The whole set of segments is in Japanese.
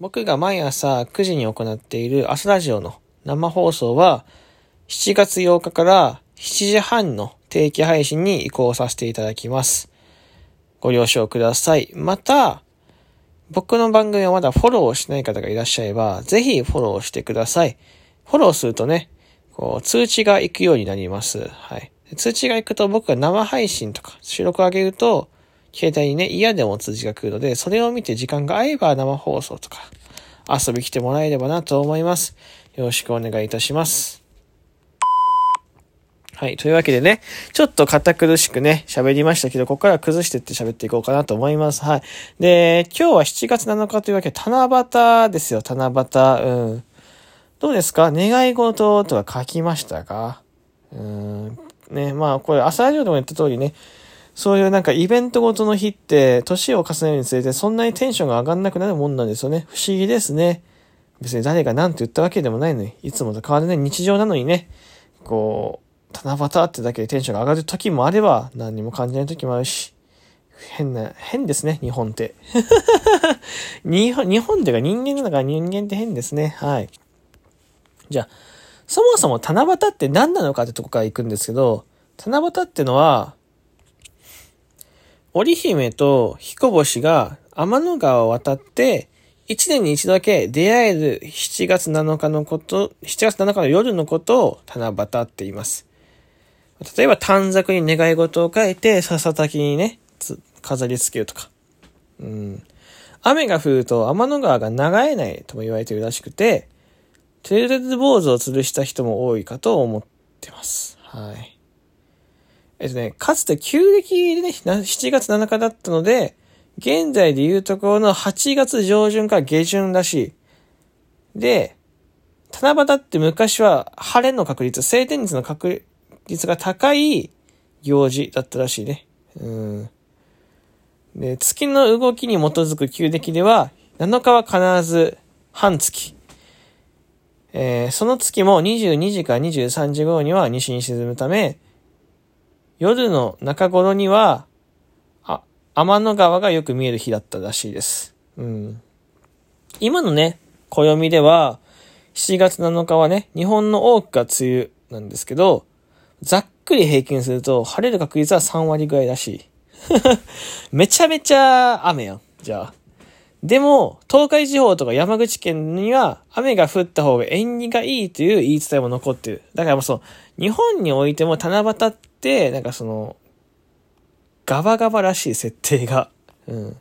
僕が毎朝9時に行っている朝ラジオの生放送は7月8日から7時半の定期配信に移行させていただきます。ご了承ください。また、僕の番組をまだフォローしない方がいらっしゃれば、ぜひフォローしてください。フォローするとね、こう、通知が行くようになります。はい。通知が行くと僕が生配信とか収録を上げると、携帯にね、嫌でも通知が来るので、それを見て時間が合えば生放送とか遊び来てもらえればなと思います。よろしくお願いいたします。はい。というわけでね、ちょっと堅苦しくね、喋りましたけど、ここから崩してって喋っていこうかなと思います。はい。で、今日は7月7日というわけで、七夕ですよ、七夕。うん。どうですか？願い事とか書きましたか？うん。ね、まあ、これ、朝ラジオでも言った通りね、そういうなんかイベントごとの日って、年を重ねるにつれてそんなにテンションが上がんなくなるもんなんですよね。不思議ですね。別に誰が何て言ったわけでもないのに、いつもと変わらない日常なのにね、こう、七夕ってだけでテンションが上がる時もあれば、何にも感じない時もあるし、変な、変ですね、日本って。日本、日本っていうか人間だから人間って変ですね。はい。じゃあ、そもそも七夕って何なのかってとこから行くんですけど、七夕ってのは、織姫と彦星が天の川を渡って、一年に一度だけ出会える7月7日のこと、7月7日の夜のことを七夕って言います。例えば短冊に願い事を書いて、笹滝にね、飾り付けるとか。うん。雨が降ると天の川が流れないとも言われているらしくて、トゥルル坊主を吊るした人も多いかと思ってます。はい。えっとね、かつて旧暦でね、7月7日だったので、現在でいうところの8月上旬か下旬らしい。で、七夕って昔は晴れの確率、晴天率の確率が高い行事だったらしいね。うん。で、月の動きに基づく旧暦では、7日は必ず半月。えーその月も22時から23時頃には西に沈むため、夜の中頃には、あ、天の川がよく見える日だったらしいです。うん。今のね、暦では、7月7日はね、日本の多くが梅雨なんですけど、ざっくり平均すると、晴れる確率は3割ぐらいらしい。めちゃめちゃ雨やん。じゃあ。でも、東海地方とか山口県には雨が降った方が縁起がいいという言い伝えも残ってる。だからもうそう、日本においても七夕って、なんかその、ガバガバらしい設定が。うん。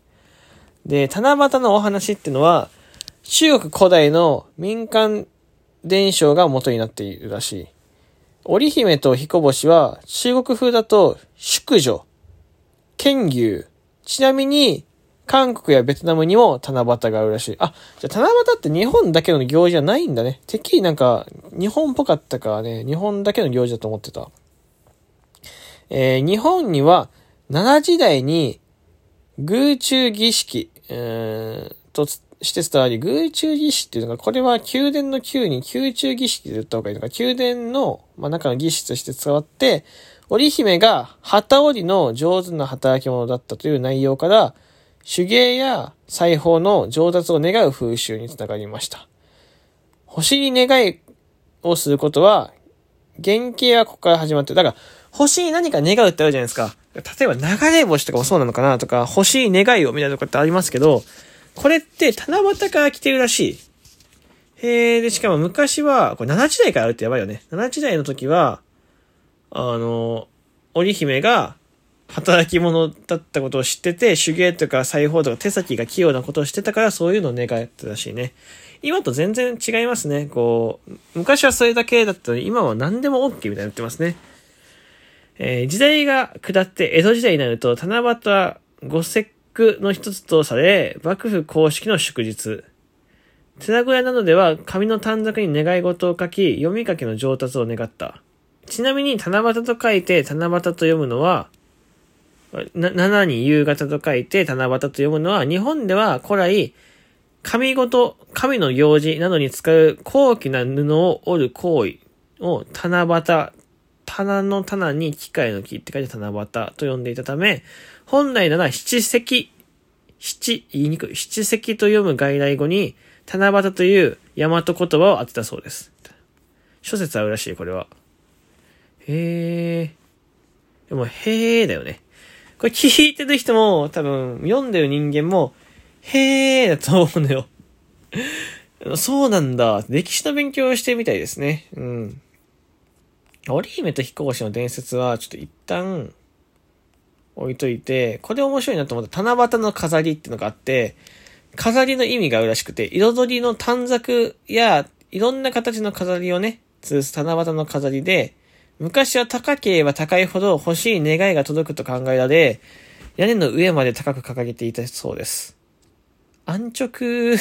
で、七夕のお話っていうのは、中国古代の民間伝承が元になっているらしい。織姫と彦星は中国風だと淑女、剣牛。ちなみに、韓国やベトナムにも七夕があるらしい。あ、じゃあ七夕って日本だけの行事じゃないんだね。てっきりなんか、日本っぽかったからね、日本だけの行事だと思ってた。えー日本には、奈良時代に、宮中儀式、えーとして伝わり、宮中儀式っていうのが、これは宮殿の宮に宮中儀式で言った方がいいのか、宮殿の、まあ、中の儀式として伝わって、織姫が旗織りの上手な働き者だったという内容から、手芸や裁縫の上達を願う風習につながりました。星に願いをすることは、原型はここから始まって。だから、星に何か願うってあるじゃないですか。例えば流れ星とかもそうなのかなとか、星に願いをみたいなとこってありますけど、これって七夕から来てるらしい。へえ、で、しかも昔は、これ7時代からあるってやばいよね。7時代の時は、あの、織姫が働き者だったことを知ってて、手芸とか裁縫とか手先が器用なことを知ってたからそういうのを願ったらしいね。今と全然違いますね。こう、昔はそれだけだったのに、今は何でも OK みたいになってますね。えー時代が下って江戸時代になると、七夕は五節句の一つとされ、幕府公式の祝日。寺小屋などでは紙の短冊に願い事を書き、読み書きの上達を願った。ちなみに、七夕と書いて七夕と読むのは、な、七に夕方と書いて七夕と読むのは、日本では古来、神事、神の行事などに使う高貴な布を織る行為を七夕、棚の棚に機械の木って書いて七夕と呼んでいたため、本来なら七石、七、言いにくい、七石と読む外来語に、七夕という大和言葉を当てたそうです。諸説あるらしい、これは。へえ。でも、へえだよね。これ聞いてる人も、多分、読んでる人間も、へえだと思うのよ。そうなんだ。歴史の勉強をしてみたいですね。うん。織姫と彦星の伝説は、ちょっと一旦、置いといて、これ面白いなと思った七夕の飾りっていうのがあって、飾りの意味があるらしくて、彩りの短冊や、いろんな形の飾りをね、吊るす七夕の飾りで、昔は高ければ高いほど欲しい願いが届くと考えられ、屋根の上まで高く掲げていたそうです。安直。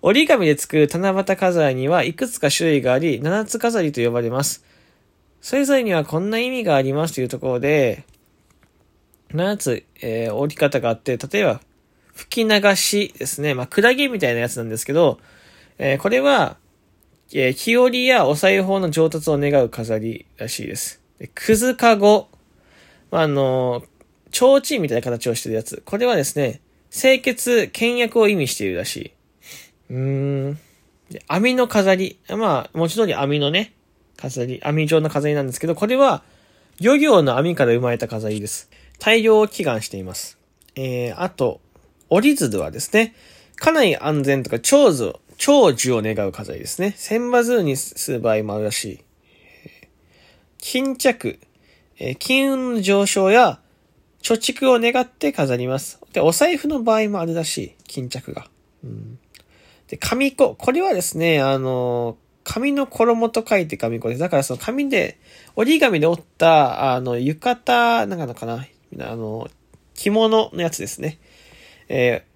折り紙で作る七夕飾りにはいくつか種類があり、七つ飾りと呼ばれます。それぞれにはこんな意味がありますというところで、7つ、えー折り方があって、例えば、吹き流しですね。まあ、クラゲみたいなやつなんですけど、えーこれは、えー、木織りやお裁縫の上達を願う飾りらしいです。で、くずかご。まあ、あのー、提灯みたいな形をしてるやつ。これはですね、清潔、倹約を意味しているらしい。うーん。で網の飾り。まあ、文字通り網のね、飾り、網状の飾りなんですけど、これは、漁業の網から生まれた飾りです。大量を祈願しています。えー、あと、折り鶴はですね、家内安全とか長寿、長寿を願う飾りですね。千羽鶴にする場合もあるらしい。巾着、えー金運の上昇や貯蓄を願って飾ります。で、お財布の場合もあるらしい。巾着が。うん、で、紙子。これはですね、あの紙の衣と書いて紙子です。だからその紙で、折り紙で折った、あの、浴衣、なんかのかな、あの、着物のやつですね。えー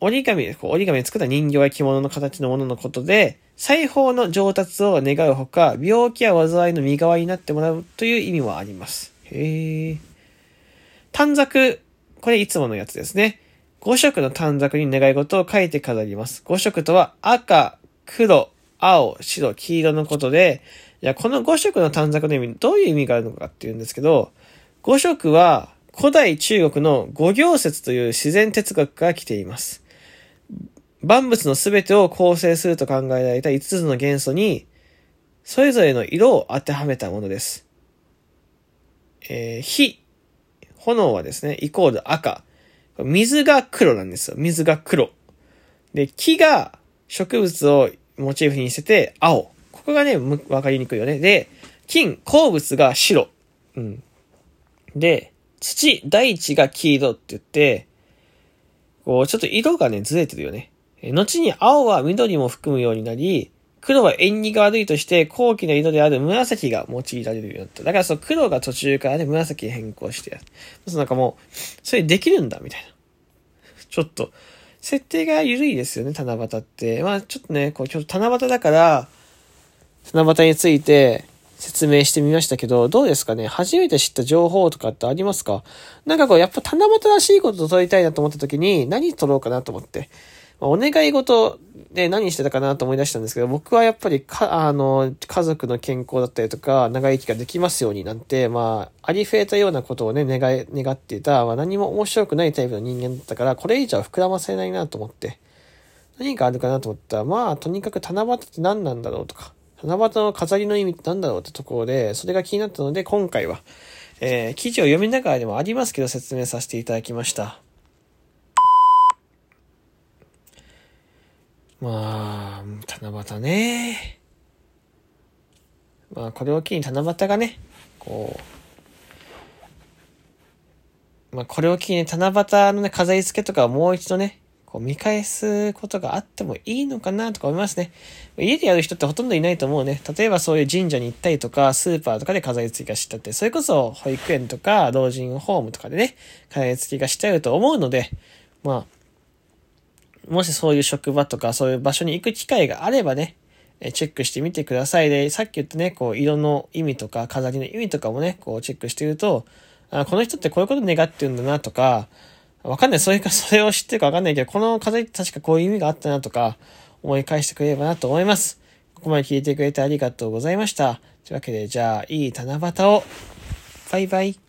折り紙、こう折り紙で作った人形や着物の形のもののことで、裁縫の上達を願うほか、病気や災いの身代わりになってもらうという意味もあります。へえ。短冊。これいつものやつですね。5色の短冊に願い事を書いて飾ります。5色とは赤、黒、青、白、黄色のことで、いや、この5色の短冊の意味、どういう意味があるのかっていうんですけど、5色は古代中国の五行説という自然哲学から来ています。万物のすべてを構成すると考えられた5つの元素に、それぞれの色を当てはめたものです。えー火、炎はですね、イコール赤。水が黒なんですよ。水が黒。で、木が植物をモチーフにしてて青。ここがね、わかりにくいよね。で、金、鉱物が白。うん。で、土、大地が黄色って言って、こう、ちょっと色がね、ずれてるよね。え後に青は緑も含むようになり、黒は縁起が悪いとして、高貴な色である紫が用いられるようになった。だからその黒が途中からね、紫に変更してやる。そうなんかもう、それできるんだ、みたいな。ちょっと、設定が緩いですよね、七夕って。まあちょっとね、こう、今日七夕だから、七夕について説明してみましたけど、どうですかね？初めて知った情報とかってありますか？なんかこう、やっぱ七夕らしいことを取りたいなと思った時に、何取ろうかなと思って。お願い事で何してたかなと思い出したんですけど、僕はやっぱりか、あの、家族の健康だったりとか、長生きができますようになんて、まあ、ありふれたようなことをね、願い、願っていた、まあ何も面白くないタイプの人間だったから、これ以上膨らませないなと思って、何かあるかなと思ったら、まあ、とにかく七夕って何なんだろうとか、七夕の飾りの意味って何だろうってところで、それが気になったので、今回は、えー記事を読みながらでもありますけど、説明させていただきました。まあ、七夕ね。まあ、これを機に七夕がね、こう、まあ、これを機に七夕のね、飾り付けとかをもう一度ね、こう見返すことがあってもいいのかなとか思いますね。家でやる人ってほとんどいないと思うね。例えばそういう神社に行ったりとか、スーパーとかで飾り付けがしたって、それこそ保育園とか老人ホームとかでね、飾り付けがしてあると思うので、まあ、もしそういう職場とかそういう場所に行く機会があればね、チェックしてみてください。で、さっき言ったね、こう、色の意味とか、飾りの意味とかもね、こう、チェックしてると、あ、この人ってこういうこと願ってるんだなとか、わかんない。それか、それを知ってるかわかんないけど、この飾りって確かこういう意味があったなとか、思い返してくれればなと思います。ここまで聞いてくれてありがとうございました。というわけで、じゃあ、いい七夕を。バイバイ。